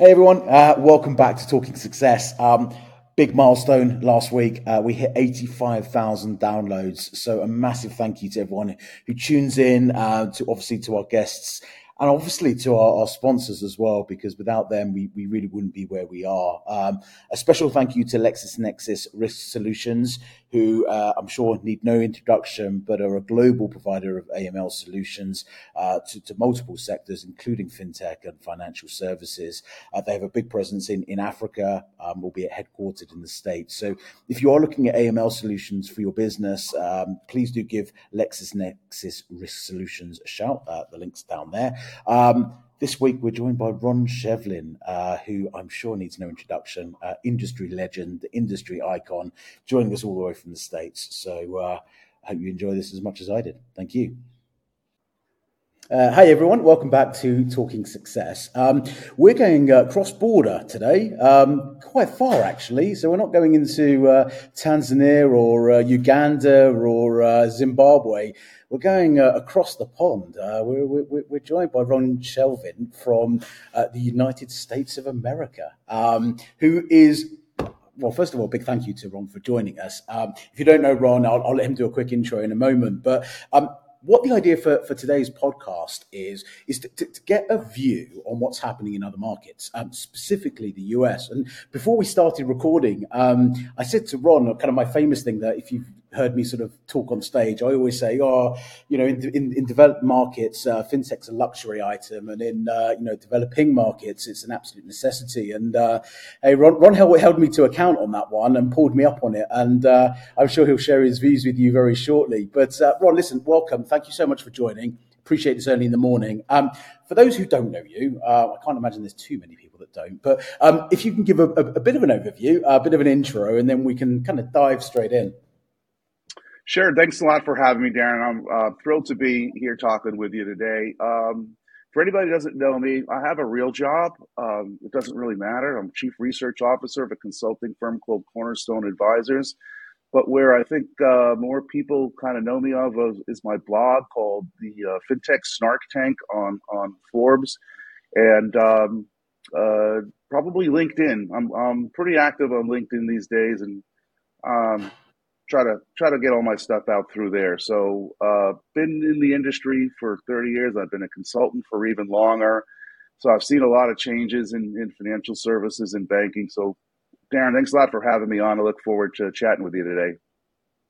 Hey everyone, uh, welcome back to Talking Success. Um, big milestone last week. Uh, we hit 85,000 downloads. So a massive thank you to everyone who tunes in, uh, to obviously to our guests and obviously to our, our, sponsors as well, because without them, we, we really wouldn't be where we are. Um, a special thank you to LexisNexis Risk Solutions, who uh, I'm sure need no introduction, but are a global provider of AML solutions uh, to, to, multiple sectors, including fintech and financial services. Uh, they have a big presence in, in Africa, um, albeit headquartered in the States. So if you are looking at AML solutions for your business, um, please do give LexisNexis Risk Solutions a shout. Uh, the link's down there. Um, this week, we're joined by Ron Shevlin, uh, who I'm sure needs no introduction, uh, industry legend, industry icon, joining us all the way from the States. So uh, I hope you enjoy this as much as I did. Thank you. Uh, hi everyone, welcome back to Talking Success. Um, we're going uh, cross border today, um, quite far actually. So we're not going into uh, Tanzania or uh, Uganda or uh, Zimbabwe. We're going uh, across the pond. We're, we're, we're, joined by Ron Shevlin from the United States of America, um, who is well, first of all, big thank you to Ron for joining us. Um, if you don't know Ron, I'll, I'll, let him do a quick intro in a moment. But um, what the idea for, for today's podcast is is to, to, to, get a view on what's happening in other markets, um, specifically the US. And before we started recording, um, I said to Ron, kind of my famous thing that if you've heard me sort of talk on stage, I always say, oh, you know, in, in, in developed markets, uh, fintech's a luxury item, and in uh, you know developing markets, it's an absolute necessity. And uh, hey, Ron, Ron held, held, me to account on that one and pulled me up on it, and uh, I'm sure he'll share his views with you very shortly. But uh, Ron, listen, welcome. Thank you so much for joining. Appreciate this early in the morning. Um, for those who don't know you, uh, I can't imagine there's too many people that don't. But um, if you can give a, a, a bit of an overview, a bit of an intro, and then we can kind of dive straight in. Sure. Thanks a lot for having me, Darren. I'm uh, thrilled to be here talking with you today. Um, for anybody who doesn't know me, I have a real job. Um, it doesn't really matter. I'm chief research officer of a consulting firm called Cornerstone Advisors. But where I think uh, more people kind of know me of is my blog called the uh, FinTech Snark Tank on on Forbes, and um, uh, probably LinkedIn. I'm I'm pretty active on LinkedIn these days, and um, try to try to get all my stuff out through there. So, uh, been in the industry for 30 years. I've been a consultant for even longer. So I've seen a lot of changes in, in financial services and banking. So, Darren, thanks a lot for having me on. I look forward to chatting with you today.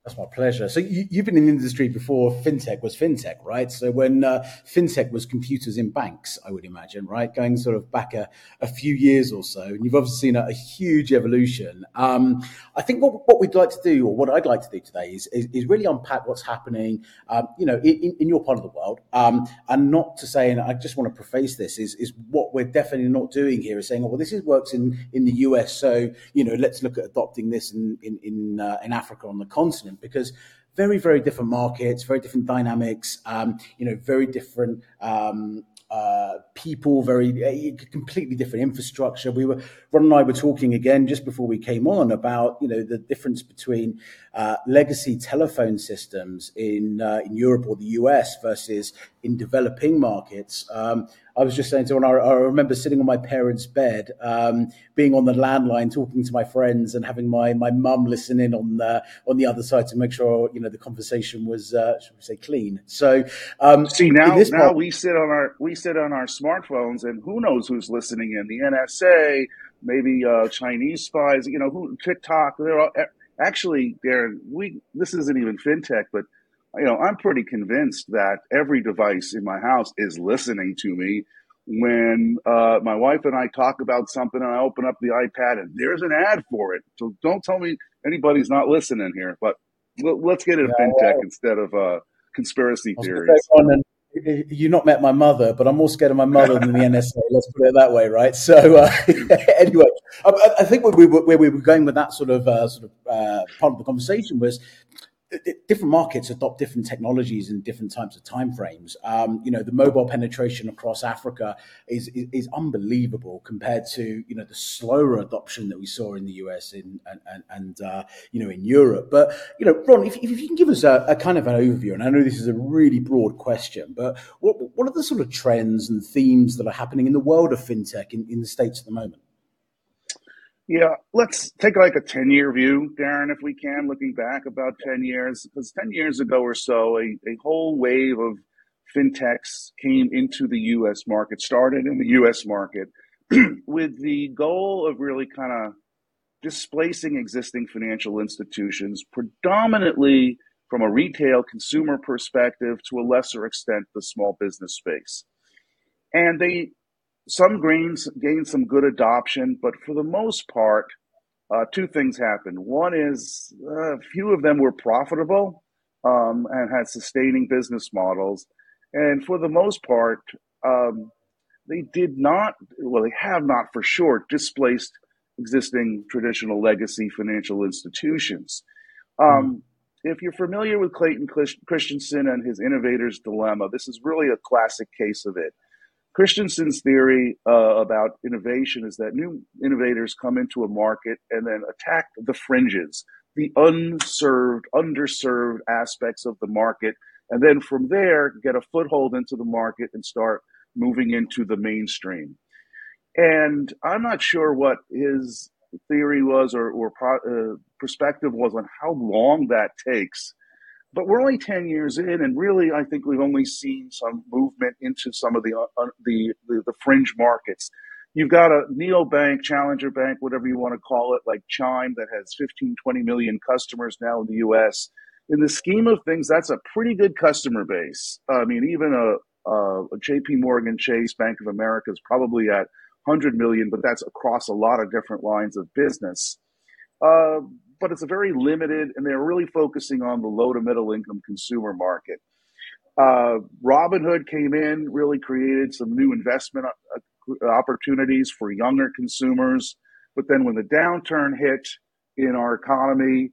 That's my pleasure. So you, have been in the industry before fintech was fintech, right? So when uh, fintech was computers in banks, I would imagine, right? Going sort of back a, a few years or so, and you've obviously seen a, a huge evolution. Um, I think what, what we'd like to do, or what I'd like to do today, is is, is really unpack what's happening, um, you know, in, in, your part of the world, um, and not to say, and I just want to preface this, is is what we're definitely not doing here is saying, oh, well, this is works in in the US, so you know, let's look at adopting this in in in, uh, in Africa on the continent because very very different markets, very different dynamics. Um, you know, very different um, uh, people, very uh, completely different infrastructure. We were Ron and I were talking again just before we came on about you know the difference between uh, legacy telephone systems in uh, in Europe or the US versus in developing markets. Um, I was just saying to one, I, I remember sitting on my parents' bed, um, being on the landline, talking to my friends, and having my my mum listen in on the on the other side to make sure you know the conversation was uh, should we say clean. So um, see now now part, we sit on our we sit on our smartphones, and who knows who's listening in the NSA, maybe uh, Chinese spies, you know, who TikTok. They're all, actually, Darren. We this isn't even fintech, but you know, I'm pretty convinced that every device in my house is listening to me when uh, my wife and I talk about something and I open up the iPad and there's an ad for it. So don't tell me anybody's not listening here, but let's get into yeah, fintech instead of uh, conspiracy theories. You've not met my mother, but I'm more scared of my mother than the NSA. Let's put it that way, right? So uh, anyway, I, I, think where we, were, where we were going with that sort of uh, sort of uh, part of the conversation was different markets adopt different technologies and different types of timeframes. Um, you know, the mobile penetration across Africa is, is, is unbelievable compared to you know the slower adoption that we saw in the US in, and and, and uh, you know in Europe. But you know, Ron, if, if you can give us a, a, kind of an overview, and I know this is a really broad question, but what what are the sort of trends and themes that are happening in the world of fintech in, in the states at the moment? Yeah, let's take like a 10 year view, Darren, if we can, looking back about 10 years. Because 10 years ago or so, a, a whole wave of fintechs came into the US market, started in the US market with the goal of really kind of displacing existing financial institutions, predominantly from a retail consumer perspective, to a lesser extent, the small business space. And they some gains gained some good adoption, but for the most part, uh, two things happened. One is uh, a few of them were profitable um, and had sustaining business models, and for the most part, um, they did not. Well, they have not for sure displaced existing traditional legacy financial institutions. Um, mm. If you're familiar with Clayton Christensen and his innovator's dilemma, this is really a classic case of it. Christensen's theory uh, about innovation is that new innovators come into a market and then attack the fringes, the unserved, underserved aspects of the market, and then from there get a foothold into the market and start moving into the mainstream. And I'm not sure what his theory was or, or pro, uh, perspective was on how long that takes but we're only 10 years in, and really, I think we've only seen some movement into some of the, uh, the, the, the, fringe markets. You've got a neobank, challenger bank, whatever you want to call it, like Chime, that has 15, 20 million customers now in the US. In the scheme of things, that's a pretty good customer base. I mean, even a, a, a JP Morgan Chase, Bank of America is probably at 100 million, but that's across a lot of different lines of business. Uh, but it's a very limited, and they're really focusing on the low to middle income consumer market. Uh, Robinhood came in, really created some new investment uh, opportunities for younger consumers. But then when the downturn hit in our economy,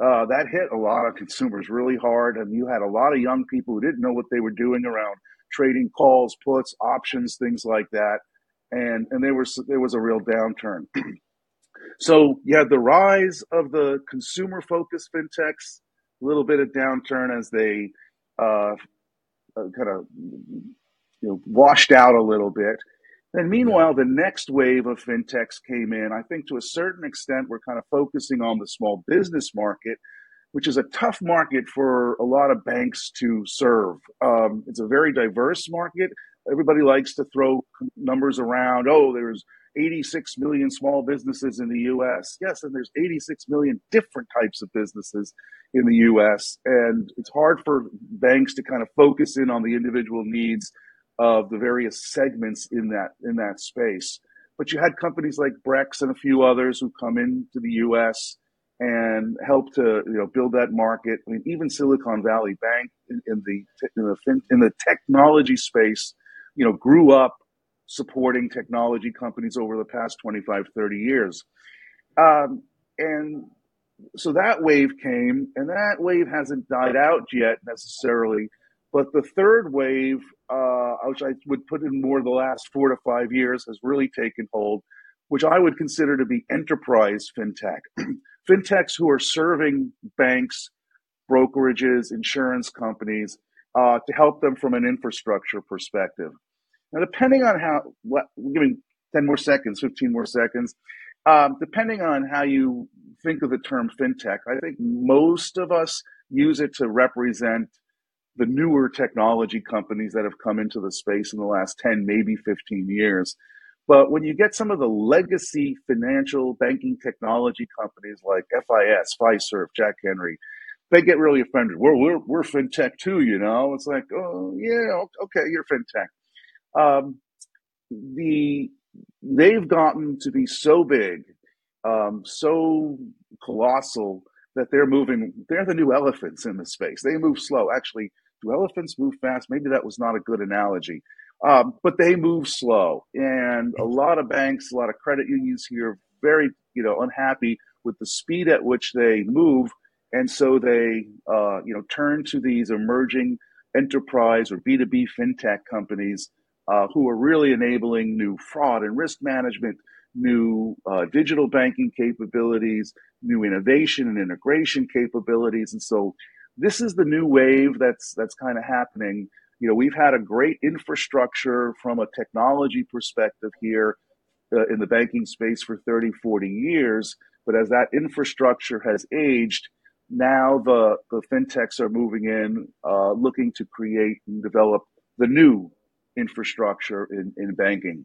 uh, that hit a lot of consumers really hard. And you had a lot of young people who didn't know what they were doing around trading calls, puts, options, things like that. And, and there was, there was a real downturn. So you had the rise of the consumer focused fintechs, a little bit of downturn as they uh, uh kind of you know washed out a little bit. And meanwhile, the next wave of fintechs came in. I think to a certain extent, we're kind of focusing on the small business market, which is a tough market for a lot of banks to serve. Um, it's a very diverse market. Everybody likes to throw numbers around. Oh, there's 86 million small businesses in the US. Yes, and there's 86 million different types of businesses in the US. And it's hard for banks to kind of focus in on the individual needs of the various segments in that in that space. But you had companies like Brex and a few others who come into the US and help to you know build that market. I mean, even Silicon Valley Bank in, in the in the in the technology space, you know, grew up supporting technology companies over the past 25, 30 years. Um, and so that wave came, and that wave hasn't died out yet necessarily. But the third wave, uh, which I would put in more the last four to five years, has really taken hold, which I would consider to be enterprise fintech. Fintechs who are serving banks, brokerages, insurance companies uh, to help them from an infrastructure perspective. Now, depending on how, what, give me 10 more seconds, 15 more seconds. Um, depending on how you think of the term fintech, I think most of us use it to represent the newer technology companies that have come into the space in the last 10, maybe 15 years. But when you get some of the legacy financial banking technology companies like FIS, Fiserv, Jack Henry, they get really offended. We're, we're, we're fintech too, you know? It's like, oh, yeah, okay, you're fintech um, the they've gotten to be so big, um, so colossal that they're moving. They're the new elephants in the space. They move slow. Actually, do elephants move fast? Maybe that was not a good analogy. Um, but they move slow, and a lot of banks, a lot of credit unions here, very you know unhappy with the speed at which they move, and so they uh, you know turn to these emerging enterprise or B2B fintech companies uh, who are really enabling new fraud and risk management, new uh, digital banking capabilities, new innovation and integration capabilities. And so this is the new wave that's that's kind of happening. You know, we've had a great infrastructure from a technology perspective here uh, in the banking space for 30, 40 years. But as that infrastructure has aged, now the, the fintechs are moving in, uh, looking to create and develop the new infrastructure in, in banking.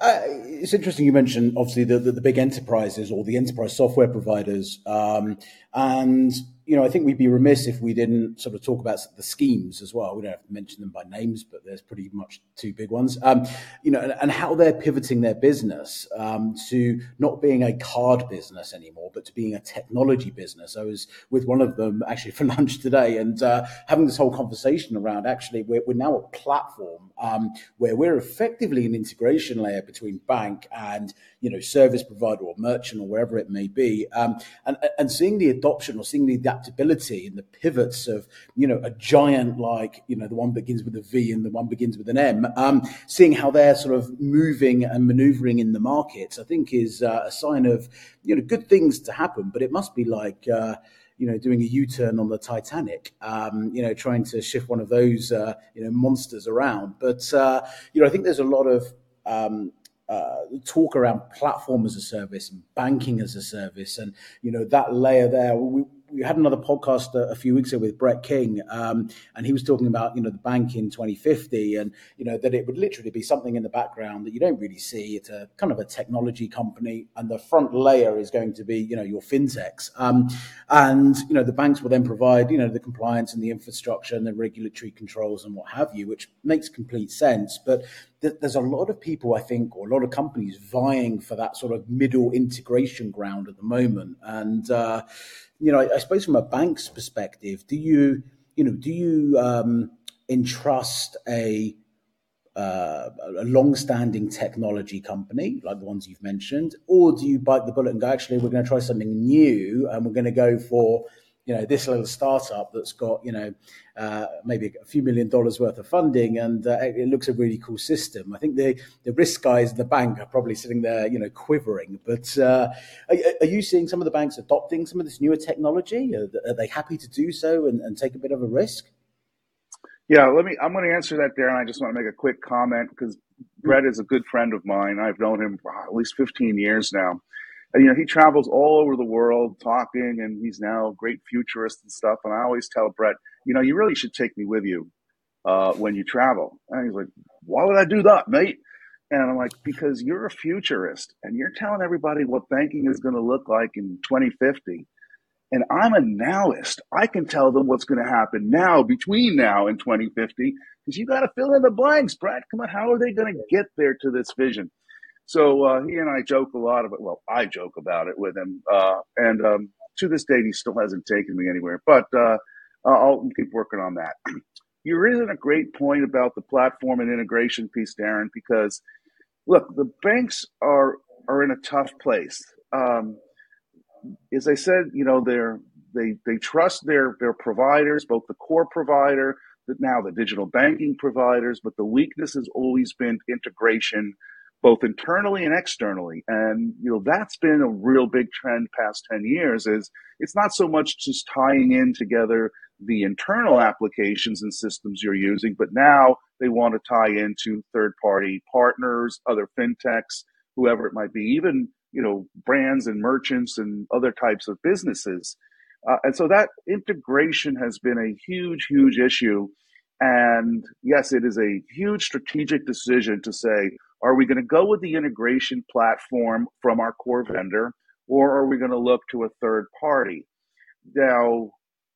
Uh, it's interesting you mentioned obviously the, the, the, big enterprises or the enterprise software providers, um, and you know, I think we'd be remiss if we didn't sort of talk about the schemes as well. We don't have to mention them by names, but there's pretty much two big ones. Um, you know, and, and, how they're pivoting their business um, to not being a card business anymore, but to being a technology business. I was with one of them actually for lunch today, and uh, having this whole conversation around actually we're, we're now a platform um, where we're effectively an integration layer between bank and you know service provider or merchant or wherever it may be, um, and and seeing the adoption or seeing the adaptability and the pivots of you know a giant like you know the one begins with a V and the one begins with an M, um, seeing how they're sort of moving and manoeuvring in the markets, I think is uh, a sign of you know good things to happen. But it must be like. Uh, you know, doing a U-turn on the Titanic, um, you know, trying to shift one of those, uh, you know, monsters around. But uh, you know, I think there's a lot of um, uh, talk around platform as a service and banking as a service, and you know that layer there. We, we had another podcast a, a, few weeks ago with Brett King, um, and he was talking about you know the bank in 2050, and you know that it would literally be something in the background that you don't really see. It's a kind of a technology company, and the front layer is going to be you know your fintechs, um, and you know the banks will then provide you know the compliance and the infrastructure and the regulatory controls and what have you, which makes complete sense. But th- there's a lot of people, I think, or a lot of companies vying for that sort of middle integration ground at the moment, and uh, you know, I, I, suppose from a bank's perspective, do you, you know, do you um, entrust a uh, a long-standing technology company like the ones you've mentioned, or do you bite the bullet and go, actually, we're going to try something new and we're going to go for you know this little startup that's got you know uh, maybe a few million dollars worth of funding and uh, it looks a really cool system. I think the the risk guys in the bank are probably sitting there you know quivering. But uh, are, are, you seeing some of the banks adopting some of this newer technology? Are, are they happy to do so and, and, take a bit of a risk? Yeah, let me. I'm going to answer that, there and I just want to make a quick comment because Brett is a good friend of mine. I've known him for at least 15 years now you know, he travels all over the world talking, and he's now a great futurist and stuff. And I always tell Brett, you know, you really should take me with you uh, when you travel. And he's like, why would I do that, mate? And I'm like, because you're a futurist and you're telling everybody what banking is going to look like in 2050. And I'm a nowist. I can tell them what's going to happen now, between now and 2050, because you got to fill in the blanks, Brett. Come on, how are they going to get there to this vision? So uh, he and I joke a lot about. It. Well, I joke about it with him, uh, and um, to this date, he still hasn't taken me anywhere. But uh, I'll keep working on that. You're raising a great point about the platform and integration piece, Darren, because look, the banks are are in a tough place. Um, as I said, you know, they're they they trust their their providers, both the core provider, now the digital banking providers, but the weakness has always been integration both internally and externally. And, you know, that's been a real big trend past 10 years is it's not so much just tying in together the internal applications and systems you're using, but now they want to tie into third party partners, other fintechs, whoever it might be, even, you know, brands and merchants and other types of businesses. Uh, and so that integration has been a huge, huge issue. And yes, it is a huge strategic decision to say, are we going to go with the integration platform from our core vendor, or are we going to look to a third party? Now,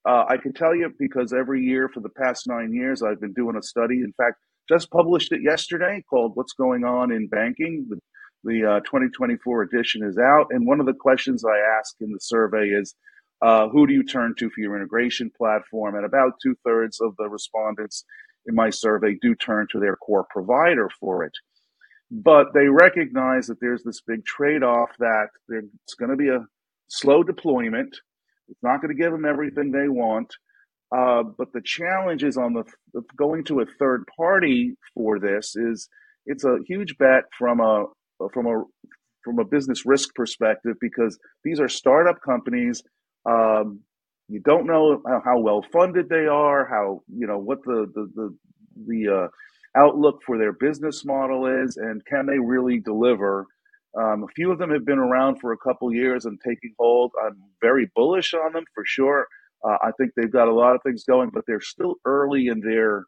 uh, I can tell you because every year for the past nine years, I've been doing a study. In fact, just published it yesterday called What's Going On in Banking. The, the uh, 2024 edition is out. And one of the questions I ask in the survey is uh, who do you turn to for your integration platform? And about two thirds of the respondents in my survey do turn to their core provider for it but they recognize that there's this big trade off that it's going to be a slow deployment. It's not going to give them everything they want. Uh, but the challenge is on the, going to a third party for this is it's a huge bet from a from a from a business risk perspective because these are startup companies. Um, you don't know how well funded they are, how you know what the the the, the uh, outlook for their business model is, and can they really deliver? Um, a few of them have been around for a couple years and taking hold. I'm very bullish on them for sure. Uh, I think they've got a lot of things going, but they're still early in their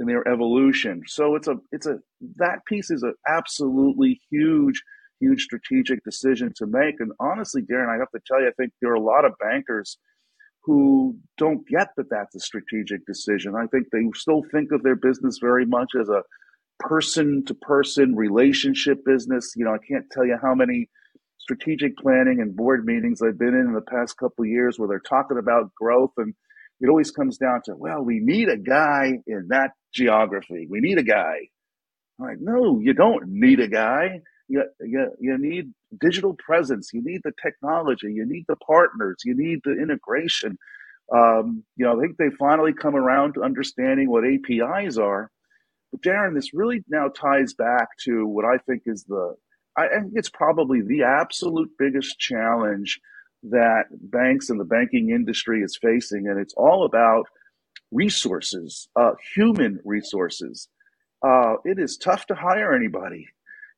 in their evolution. So it's a it's a that piece is an absolutely huge huge strategic decision to make. And honestly, Darren, I have to tell you, I think there are a lot of bankers who don't get that that's a strategic decision. I think they still think of their business very much as a person to person relationship business. You know, I can't tell you how many strategic planning and board meetings I've been in in the past couple years where they're talking about growth and it always comes down to, well, we need a guy in that geography. We need a guy. I'm like, no, you don't need a guy. You, you, you need digital presence. You need the technology. You need the partners. You need the integration. Um, you know, I think they finally come around to understanding what APIs are. But Darren, this really now ties back to what I think is the, I think it's probably the absolute biggest challenge that banks and the banking industry is facing, and it's all about resources, uh, human resources. Uh, it is tough to hire anybody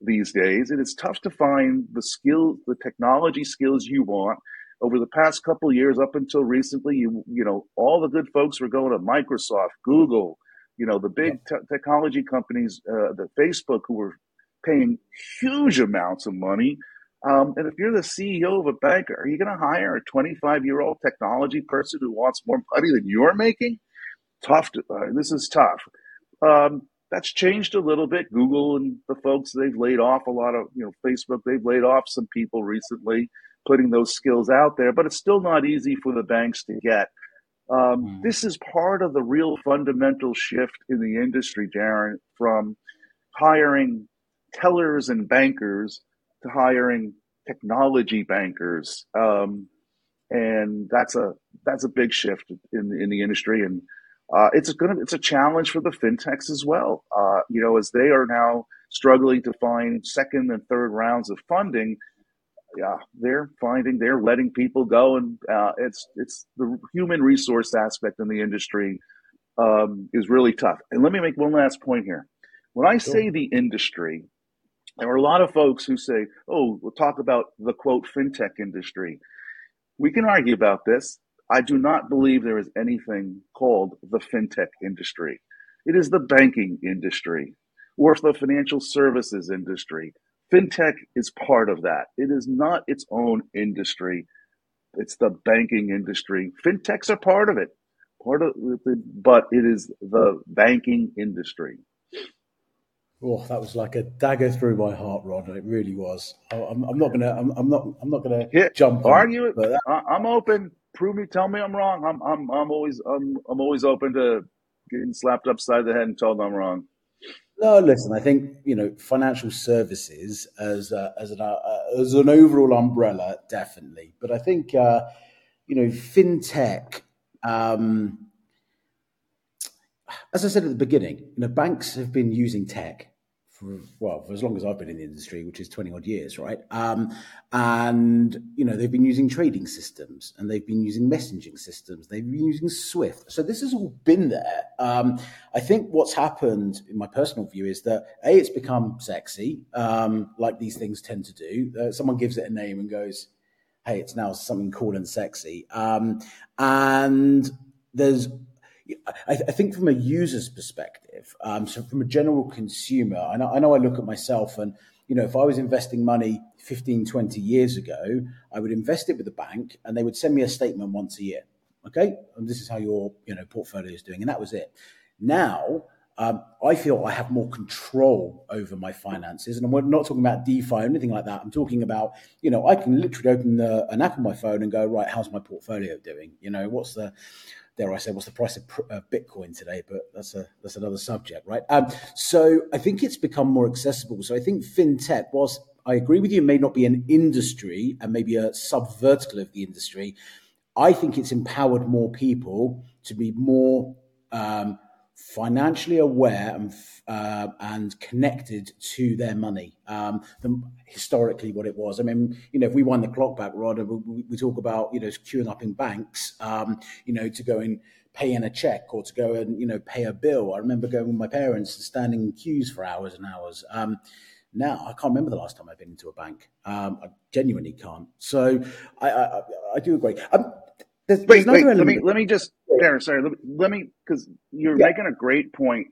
these days. It is tough to find the skills, the technology skills you want. Over the past couple years, up until recently, you you know all the good folks were going to Microsoft, Google, you know the big te- technology companies, uh, the Facebook, who were paying huge amounts of money. Um, and if you're the CEO of a bank, are you going to hire a 25 year old technology person who wants more money than you're making? Tough. To, uh, this is tough. Um, that's changed a little bit. Google and the folks they've laid off a lot of you know Facebook they've laid off some people recently, putting those skills out there. But it's still not easy for the banks to get. Um, mm. This is part of the real fundamental shift in the industry, Darren, from hiring tellers and bankers to hiring technology bankers. Um, and that's a that's a big shift in in the industry and uh, it's going to it's a challenge for the fintechs as well. Uh, you know, as they are now struggling to find second and third rounds of funding, yeah, they're finding they're letting people go, and uh, it's it's the human resource aspect in the industry um, is really tough. And let me make one last point here. When I say the industry, there are a lot of folks who say, "Oh, we'll talk about the quote fintech industry." We can argue about this. I do not believe there is anything called the fintech industry. It is the banking industry or the financial services industry. Fintech is part of that. It is not its own industry. It's the banking industry. Fintechs are part of it, part of the, but it is the banking industry. Oh, that was like a dagger through my heart, Ron. It really was. I'm, I'm not gonna. I'm, I'm, not. I'm not gonna yeah, jump. Argue it. That... I'm open prove me, tell me I'm wrong. I'm I'm I'm always I'm I'm always open to getting slapped upside the head and told I'm wrong. No, listen. I think you know financial services as a, as an uh, as an overall umbrella, definitely. But I think uh, you know fintech. Um, as I said at the beginning, you know banks have been using tech for well for as long as I've been in the industry, which is twenty odd years, right? Um, and you know they've been using trading systems and they've been using messaging systems. They've been using Swift, so this has all been there. Um, I think what's happened, in my personal view, is that a it's become sexy, um, like these things tend to do. Uh, someone gives it a name and goes, "Hey, it's now something cool and sexy," um, and there's I, I, think from a user's perspective, um, so from a general consumer, I know, I know I look at myself and, you know, if I was investing money 15, 20 years ago, I would invest it with the bank and they would send me a statement once a year. Okay. And this is how your, you know, portfolio is doing. And that was it. Now, um, I feel I have more control over my finances, and I'm not talking about DeFi or anything like that. I'm talking about, you know, I can literally open the, an app on my phone and go, right, how's my portfolio doing? You know, what's the dare I say, what's the price of uh, Bitcoin today? But that's a that's another subject, right? Um, so I think it's become more accessible. So I think fintech, whilst I agree with you, may not be an industry and maybe a sub vertical of the industry. I think it's empowered more people to be more um, financially aware and uh, and connected to their money um, than historically what it was. I mean, you know, if we wind the clock back, Rod, we, we talk about you know queuing up in banks, um, you know, to go and pay in a check or to go and you know pay a bill. I remember going with my parents and standing in queues for hours and hours. Um, now I can't remember the last time I've been into a bank. Um, I genuinely can't. So I, I, I do agree. There's, wait, there's wait. Let me let me just, Darren. Sorry. Let me, let me because you're yeah. making a great point.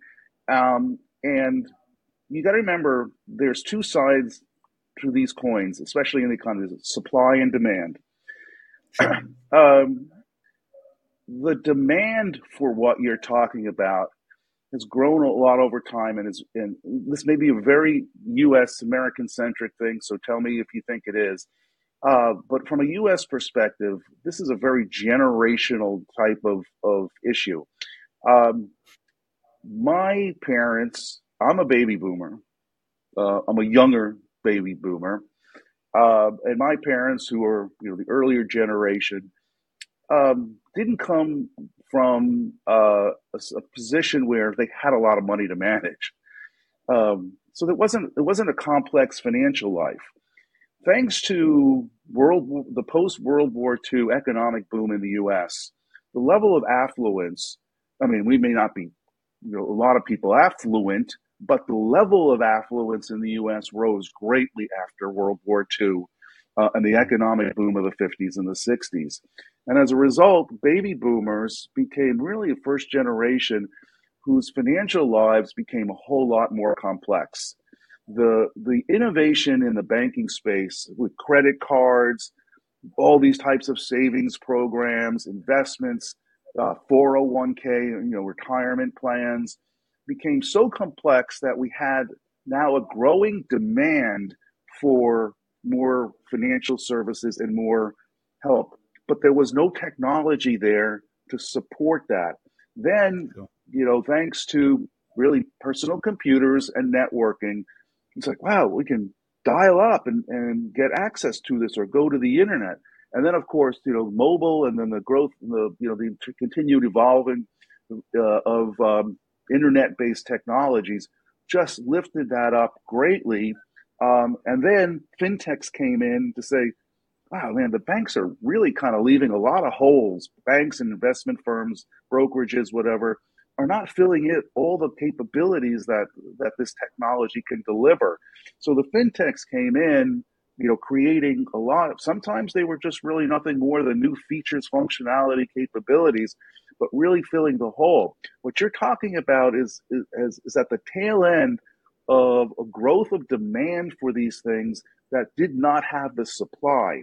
Um, and you got to remember, there's two sides to these coins, especially in the economy: supply and demand. um, the demand for what you're talking about has grown a lot over time, and is and this may be a very U.S. American centric thing. So tell me if you think it is. Uh, but from a U.S. perspective, this is a very generational type of, of issue. Um, my parents, I'm a baby boomer. Uh, I'm a younger baby boomer. Uh, and my parents, who are you know the earlier generation, um, didn't come from uh, a, a, position where they had a lot of money to manage. Um, so it wasn't it wasn't a complex financial life thanks to world the post World War II economic boom in the U.S., the level of affluence. I mean, we may not be, you know, a lot of people affluent, but the level of affluence in the U.S. rose greatly after World War II uh, and the economic boom of the 50s and the 60s. And as a result, baby boomers became really a first generation whose financial lives became a whole lot more complex the the innovation in the banking space with credit cards, all these types of savings programs, investments, uh, 401k, you know, retirement plans became so complex that we had now a growing demand for more financial services and more help. But there was no technology there to support that. Then, you know, thanks to really personal computers and networking, it's like, wow, we can dial up and, and get access to this or go to the internet. And then, of course, you know, mobile and then the growth, the, you know, the continued evolving uh, of um, internet-based technologies just lifted that up greatly. Um, and then fintechs came in to say, wow, man, the banks are really kind of leaving a lot of holes. Banks and investment firms, brokerages, whatever, are not filling it all the capabilities that that this technology can deliver. So the fintechs came in, you know, creating a lot of sometimes they were just really nothing more than new features, functionality, capabilities, but really filling the hole. What you're talking about is is, is at the tail end of a growth of demand for these things that did not have the supply.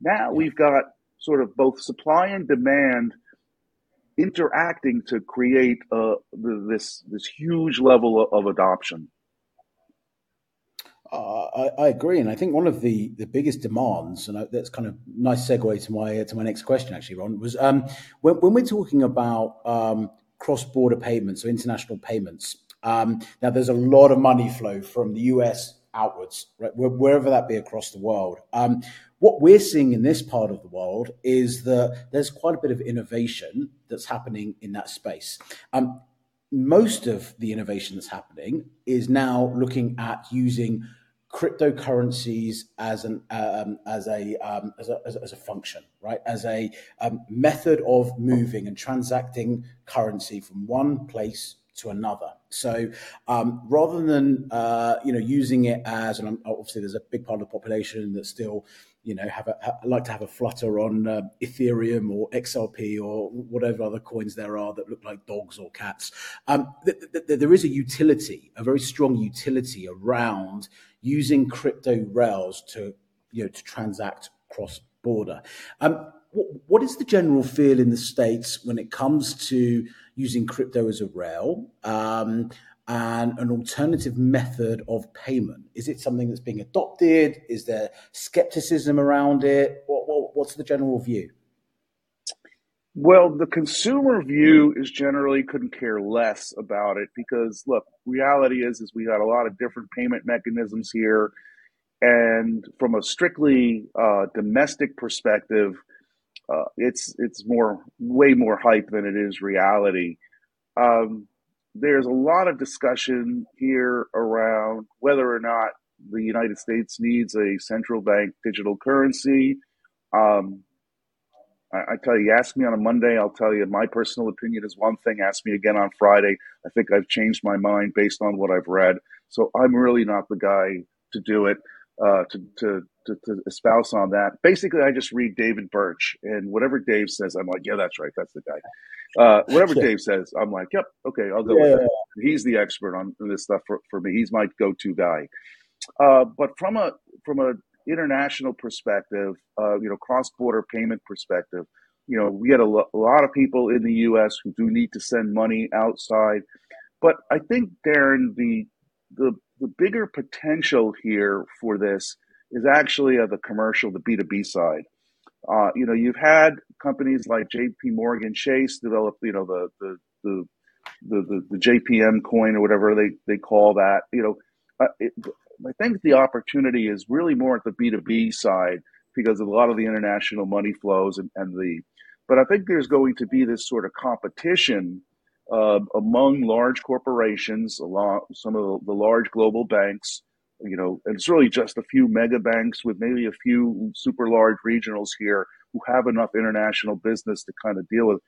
Now we've got sort of both supply and demand interacting to create uh, this this huge level of, adoption. Uh, I, I, agree, and I think one of the, the biggest demands, and that's kind of nice segue to my to my next question, actually, Ron, was um, when, when, we're talking about um, cross border payments or international payments. Um, now, there's a lot of money flow from the US outwards, right, wherever that be across the world. What we're seeing in this part of the world is that there's quite a bit of innovation that's happening in that space. Um, most of the innovation that's happening is now looking at using cryptocurrencies as an um, as a um, as a as a function, right? As a um, method of moving and transacting currency from one place to another. So um, rather than uh, you know using it as, and obviously there's a big part of the population that still you know have a like to have a flutter on uh, Ethereum or XRP or whatever other coins there are that look like dogs or cats. Um, th- th- there is a utility, a very strong utility around using crypto rails to you know to transact cross border. Um, what, what is the general feel in the states when it comes to using crypto as a rail? And an alternative method of payment? Is it something that's being adopted? Is there skepticism around it? What, what, what's the general view? Well, the consumer view is generally couldn't care less about it because look, reality is is we got a lot of different payment mechanisms here, and from a strictly uh, domestic perspective, uh, it's it's more way more hype than it is reality. Um, there's a lot of discussion here around whether or not the United States needs a central bank digital currency. Um, I, I, tell you, ask me on a Monday, I'll tell you my personal opinion is one thing. Ask me again on Friday. I think I've changed my mind based on what I've read. So I'm really not the guy to do it, uh, to, to, to, to, espouse on that. Basically, I just read David Birch, and whatever Dave says, I'm like, yeah, that's right, that's the guy. Uh, whatever Dave says, I'm like, yep, okay, I'll go yeah. with it. He's the expert on this stuff for, for me. He's my go-to guy. Uh, but from a from a international perspective, uh, you know, cross-border payment perspective, you know, we had a, lo- a, lot of people in the U.S. who do need to send money outside, but I think Darren, the the the bigger potential here for this is actually uh, the commercial, the B two B side. Uh, you know, you've had companies like J.P. Morgan Chase develop, you know, the the the the, the, the JPM coin or whatever they, they call that. You know, uh, it, I think the opportunity is really more at the B2B side because of a lot of the international money flows and, and the, but I think there's going to be this sort of competition uh, among large corporations, along some of the, large global banks, you know, and it's really just a few mega banks with maybe a few super large regionals here who have enough international business to kind of deal with.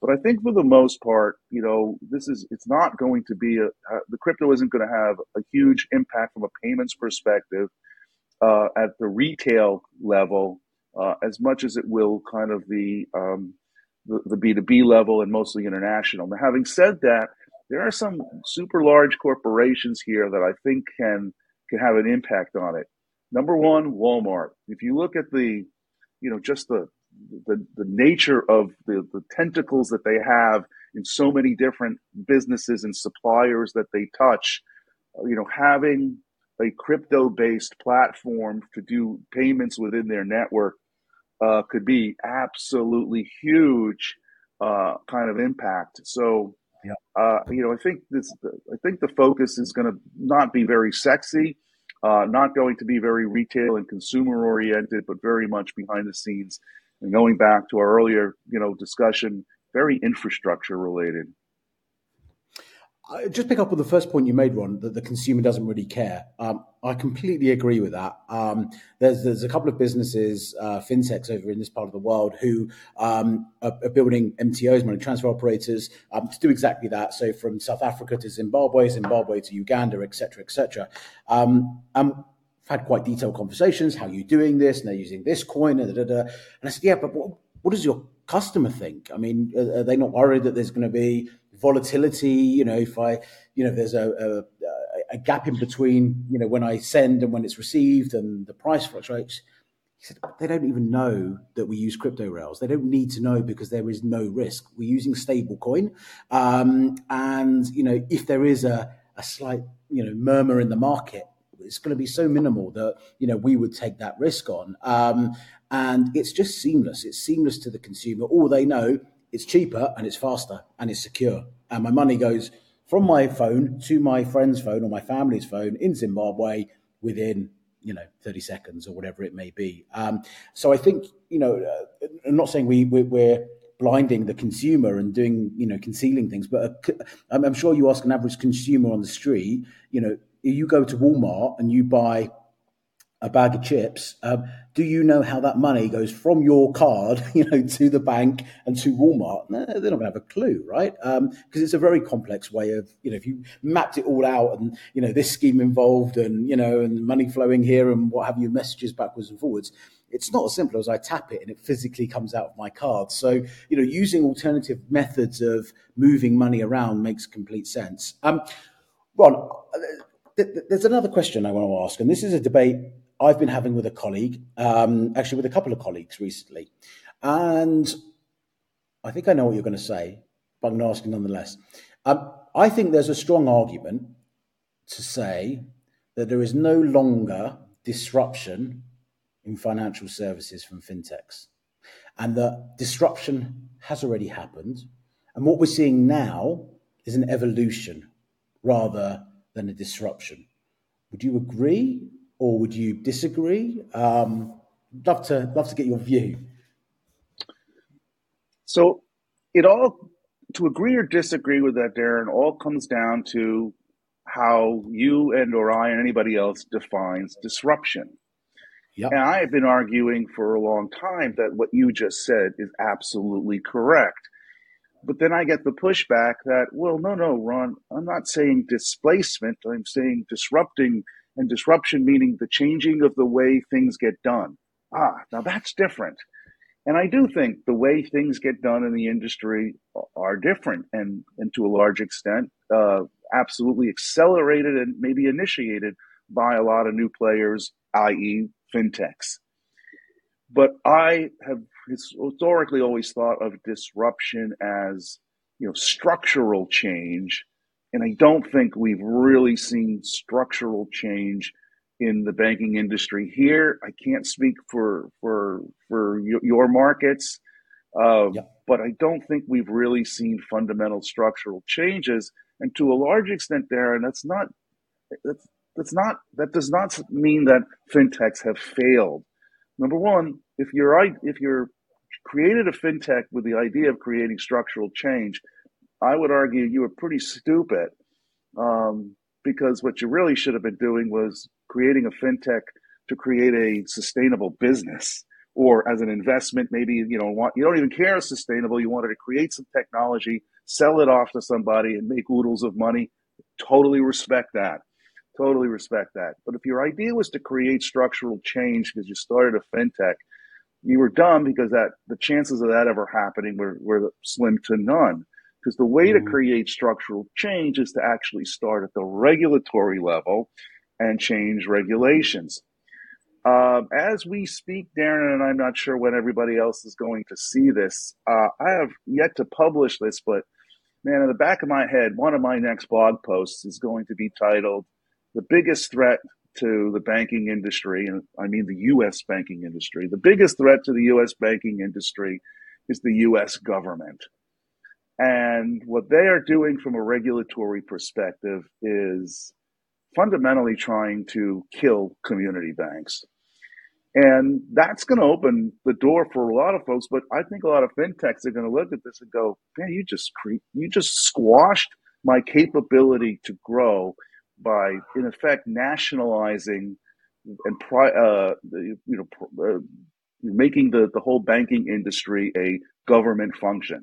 But I think for the most part, you know, this is it's not going to be a uh, the crypto isn't going to have a huge impact from a payments perspective uh, at the retail level uh, as much as it will kind of the um, the B two B level and mostly international. Now, having said that, there are some super large corporations here that I think can can have an impact on it. Number one, Walmart. If you look at the, you know, just the the, the nature of the, the tentacles that they have in so many different businesses and suppliers that they touch, uh, you know, having a crypto based platform to do payments within their network uh, could be absolutely huge uh, kind of impact. So, yeah. uh, you know, I think this, I think the focus is going to not be very sexy, uh, not going to be very retail and consumer oriented, but very much behind the scenes and going back to our earlier, you know, discussion, very infrastructure related. I just pick up on the first point you made, Ron, that the consumer doesn't really care. Um, I completely agree with that. Um, there's there's a couple of businesses, uh, fintechs over in this part of the world who um, are, are, building MTOs, money transfer operators, um, to do exactly that. So from South Africa to Zimbabwe, Zimbabwe to Uganda, etc., etc. Um, I've had quite detailed conversations. How are you doing this? And they're using this coin. And, da, da, da. and I said, yeah, but what, what does your customer think? I mean, are, are they not worried that there's going to be volatility? You know, if I, you know, there's a, a, a gap in between, you know, when I send and when it's received and the price fluctuates. He said, they don't even know that we use crypto rails. They don't need to know because there is no risk. We're using stablecoin. Um, and, you know, if there is a, a slight, you know, murmur in the market, it's going to be so minimal that you know we would take that risk on. Um, and it's just seamless. It's seamless to the consumer. All they know it's cheaper and it's faster and it's secure. And my money goes from my phone to my friend's phone or my family's phone in Zimbabwe within you know 30 seconds or whatever it may be. Um, so I think you know uh, I'm not saying we we're, we're blinding the consumer and doing you know concealing things but uh, I'm sure you ask an average consumer on the street you know you go to Walmart and you buy a bag of chips, um, do you know how that money goes from your card, you know, to the bank and to Walmart? No, they're not going to have a clue, right? Because um, it's a very complex way of, you know, if you mapped it all out and you know this scheme involved and you know and money flowing here and what have you, messages backwards and forwards. It's not as simple as I tap it and it physically comes out of my card. So you know, using alternative methods of moving money around makes complete sense. Um, Ron there's another question I want to ask, and this is a debate I've been having with a colleague, um, actually with a couple of colleagues recently, and I think I know what you're going to say, but I'm going to ask you nonetheless. Um, I think there's a strong argument to say that there is no longer disruption in financial services from fintechs, and that disruption has already happened, and what we're seeing now is an evolution rather than a disruption. Would you agree or would you disagree? Um, love to love to get your view. So it all, to agree or disagree with that, Darren, all comes down to how you and or I and anybody else defines disruption. Yep. And I have been arguing for a long time that what you just said is absolutely correct. But then I get the pushback that, well, no, no, Ron, I'm not saying displacement. I'm saying disrupting and disruption meaning the changing of the way things get done. Ah, now that's different. And I do think the way things get done in the industry are different and, and to a large extent, uh, absolutely accelerated and maybe initiated by a lot of new players, i.e., fintechs. But I have historically always thought of disruption as you know structural change, and I don't think we've really seen structural change in the banking industry here. I can't speak for for for your markets, uh, yeah. but I don't think we've really seen fundamental structural changes. And to a large extent, Darren, that's not that's that's not that does not mean that fintechs have failed. Number one, if you're if you're created a fintech with the idea of creating structural change, I would argue you were pretty stupid um, because what you really should have been doing was creating a fintech to create a sustainable business or as an investment maybe you know want, you don't even care if sustainable you wanted to create some technology sell it off to somebody and make oodles of money. Totally respect that. Totally respect that. But if your idea was to create structural change because you started a fintech you were dumb because that the chances of that ever happening were, were slim to none because the way mm-hmm. to create structural change is to actually start at the regulatory level and change regulations. Uh, as we speak, Darren, and I'm not sure when everybody else is going to see this, uh, I have yet to publish this, but man, in the back of my head, one of my next blog posts is going to be titled The Biggest Threat to the Banking Industry, and I mean the U.S. banking industry. The biggest threat to the U.S. banking industry is the U.S. government. And what they are doing from a regulatory perspective is fundamentally trying to kill community banks. And that's going to open the door for a lot of folks. But I think a lot of fintechs are going to look at this and go, man, you just cre- you just squashed my capability to grow by, in effect, nationalizing and pri- uh, you know uh, making the, the whole banking industry a government function.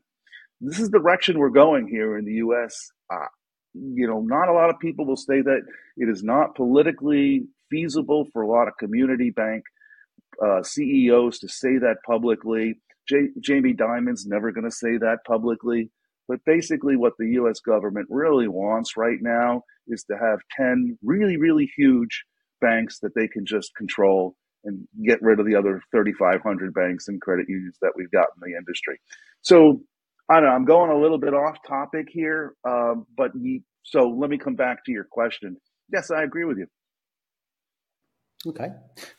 This is the direction we're going here in the U.S. Uh, you know, not a lot of people will say that it is not politically feasible for a lot of community bank uh, CEOs to say that publicly. J- Jamie Dimon's never going to say that publicly. But basically, what the US government really wants right now is to have 10 really, really huge banks that they can just control and get rid of the other 3,500 banks and credit unions that we've got in the industry. So I don't know. I'm going a little bit off topic here, uh, but so let me come back to your question. Yes, I agree with you. Okay,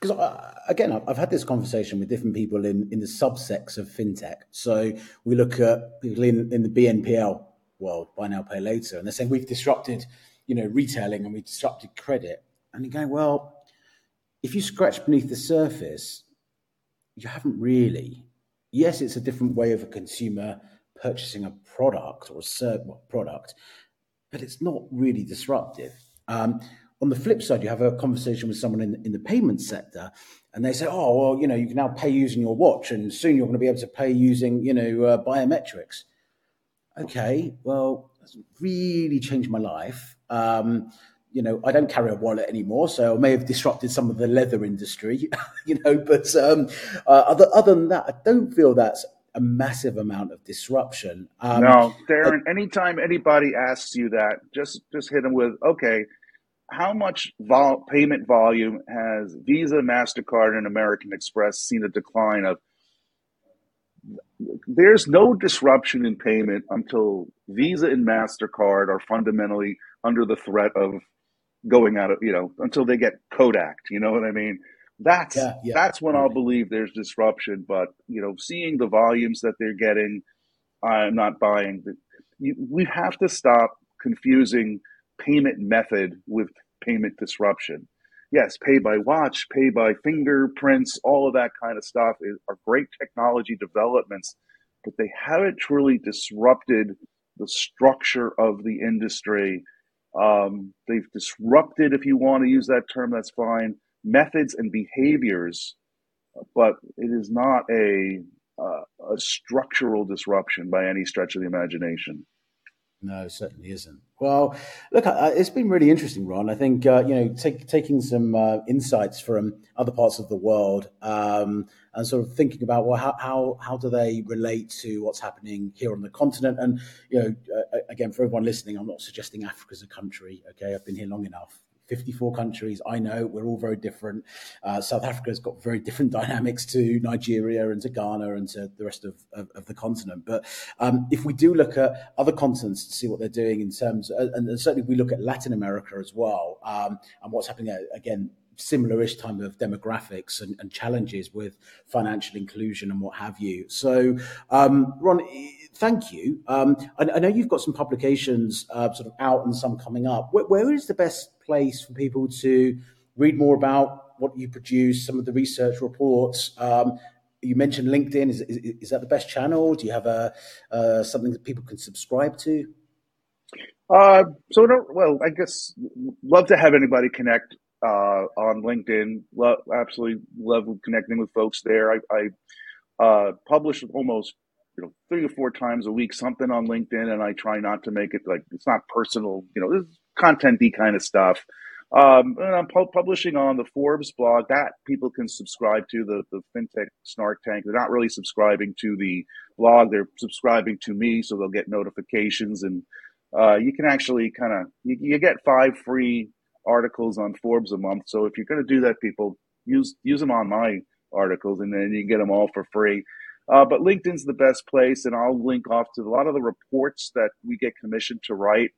because uh, again, I've had this conversation with different people in, in the subsects of fintech. So we look at people in, in the BNPL world, buy now, pay later, and they're saying we've disrupted, you know, retailing and we've disrupted credit. And you're going, well, if you scratch beneath the surface, you haven't really. Yes, it's a different way of a consumer purchasing a product or a certain product, but it's not really disruptive. Um, on the flip side, you have a conversation with someone in, in the payment sector, and they say, "Oh, well, you know, you can now pay using your watch, and soon you're going to be able to pay using, you know, uh, biometrics." Okay, well, that's really changed my life. Um, you know, I don't carry a wallet anymore, so I may have disrupted some of the leather industry, you know. But um, uh, other other than that, I don't feel that's a massive amount of disruption. Um, no, Darren. Uh, anytime anybody asks you that, just just hit them with, okay, how much vol- payment volume has Visa, Mastercard, and American Express seen a decline of? There's no disruption in payment until Visa and Mastercard are fundamentally under the threat of going out of you know until they get Kodak. You know what I mean? That's yeah, yeah. that's when I'll believe there's disruption. But you know, seeing the volumes that they're getting, I'm not buying. We have to stop confusing payment method with payment disruption. Yes, pay by watch, pay by fingerprints, all of that kind of stuff is, are great technology developments. but they haven't truly disrupted the structure of the industry. Um, they've disrupted, if you want to use that term, that's fine, methods and behaviors, but it is not a, uh, a structural disruption by any stretch of the imagination. No, certainly isn't. Well, look, uh, it's been really interesting, Ron. I think uh, you know, take, taking some uh, insights from other parts of the world um, and sort of thinking about well, how, how how do they relate to what's happening here on the continent? And you know, uh, again, for everyone listening, I'm not suggesting Africa's a country. Okay, I've been here long enough. 54 countries. I know we're all very different. Uh, South Africa's got very different dynamics to Nigeria and to Ghana and to the rest of, of, of the continent. But um, if we do look at other continents to see what they're doing in terms, of, and certainly we look at Latin America as well, um, and what's happening there, again, similar-ish type of demographics and, and, challenges with financial inclusion and what have you. So, um, Ron, thank you. Um, I, I, know you've got some publications uh, sort of out and some coming up. where, where is the best place for people to read more about what you produce, some of the research reports? Um, you mentioned LinkedIn. Is, is, is, that the best channel? Do you have a uh, something that people can subscribe to? Uh, so, well, I guess love to have anybody connect uh, on LinkedIn. Love, absolutely love connecting with folks there. I, I uh, publish almost you know three or four times a week something on LinkedIn, and I try not to make it like it's not personal. You know, this is contenty kind of stuff. Um, and I'm pu- publishing on the Forbes blog that people can subscribe to the the FinTech Snark Tank. They're not really subscribing to the blog; they're subscribing to me, so they'll get notifications and. Uh, you can actually kind of you, you, get five free articles on Forbes a month. So if you're going to do that, people use use them on my articles, and then you can get them all for free. Uh, but LinkedIn's the best place, and I'll link off to a lot of the reports that we get commissioned to write.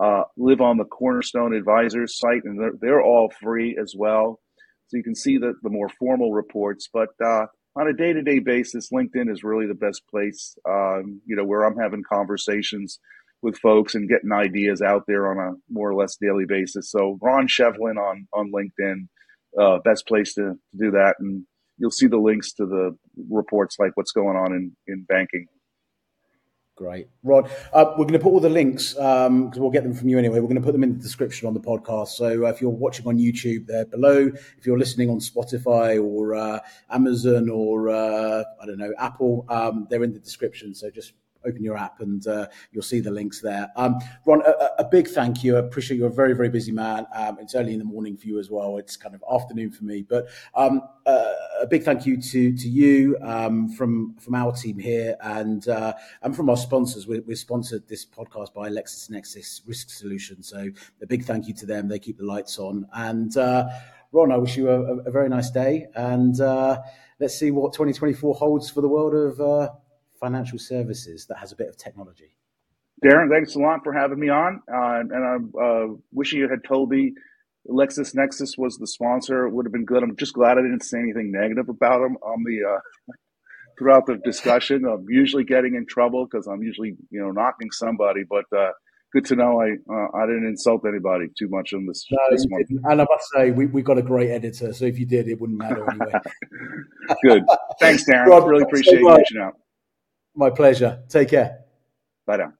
Uh, live on the Cornerstone Advisors site, and they're, they're all free as well. So you can see the, the more formal reports. But uh, on a day to day basis, LinkedIn is really the best place, um, you know, where I'm having conversations with folks and getting ideas out there on a more or less daily basis. So Ron Shevlin on on LinkedIn, uh, best place to, to do that, and you'll see the links to the reports like what's going on in in banking. Great, Rod. Uh, we're going to put all the links because um, we'll get them from you anyway. We're going to put them in the description on the podcast. So uh, if you're watching on YouTube, they're below. If you're listening on Spotify or uh, Amazon or uh, I don't know Apple, um, they're in the description. So just open your app and uh, you'll see the links there. Um, Ron, a, a, big thank you. I appreciate you're a very, very busy man. Um, it's early in the morning for you as well. It's kind of afternoon for me, but um, uh, a big thank you to to you um, from from our team here and uh, and from our sponsors. We, we're sponsored this podcast by LexisNexis Risk Solutions, so a big thank you to them. They keep the lights on. And uh, Ron, I wish you a, a very nice day, and uh, let's see what 2024 holds for the world of uh, financial services that has a bit of technology. Darren, thanks a lot for having me on. Uh, and I'm uh, wishing you had told me Lexus LexisNexis was the sponsor. It would have been good. I'm just glad I didn't say anything negative about them on the uh, throughout the discussion. I'm usually getting in trouble because I'm usually you know knocking somebody, but uh, good to know I uh, I didn't insult anybody too much on this, no, this one. And I must say, we, we got a great editor, so if you did, it wouldn't matter anyway. good. Thanks, Darren. Rob, really appreciate you reaching out. My pleasure. Take care. Bye now.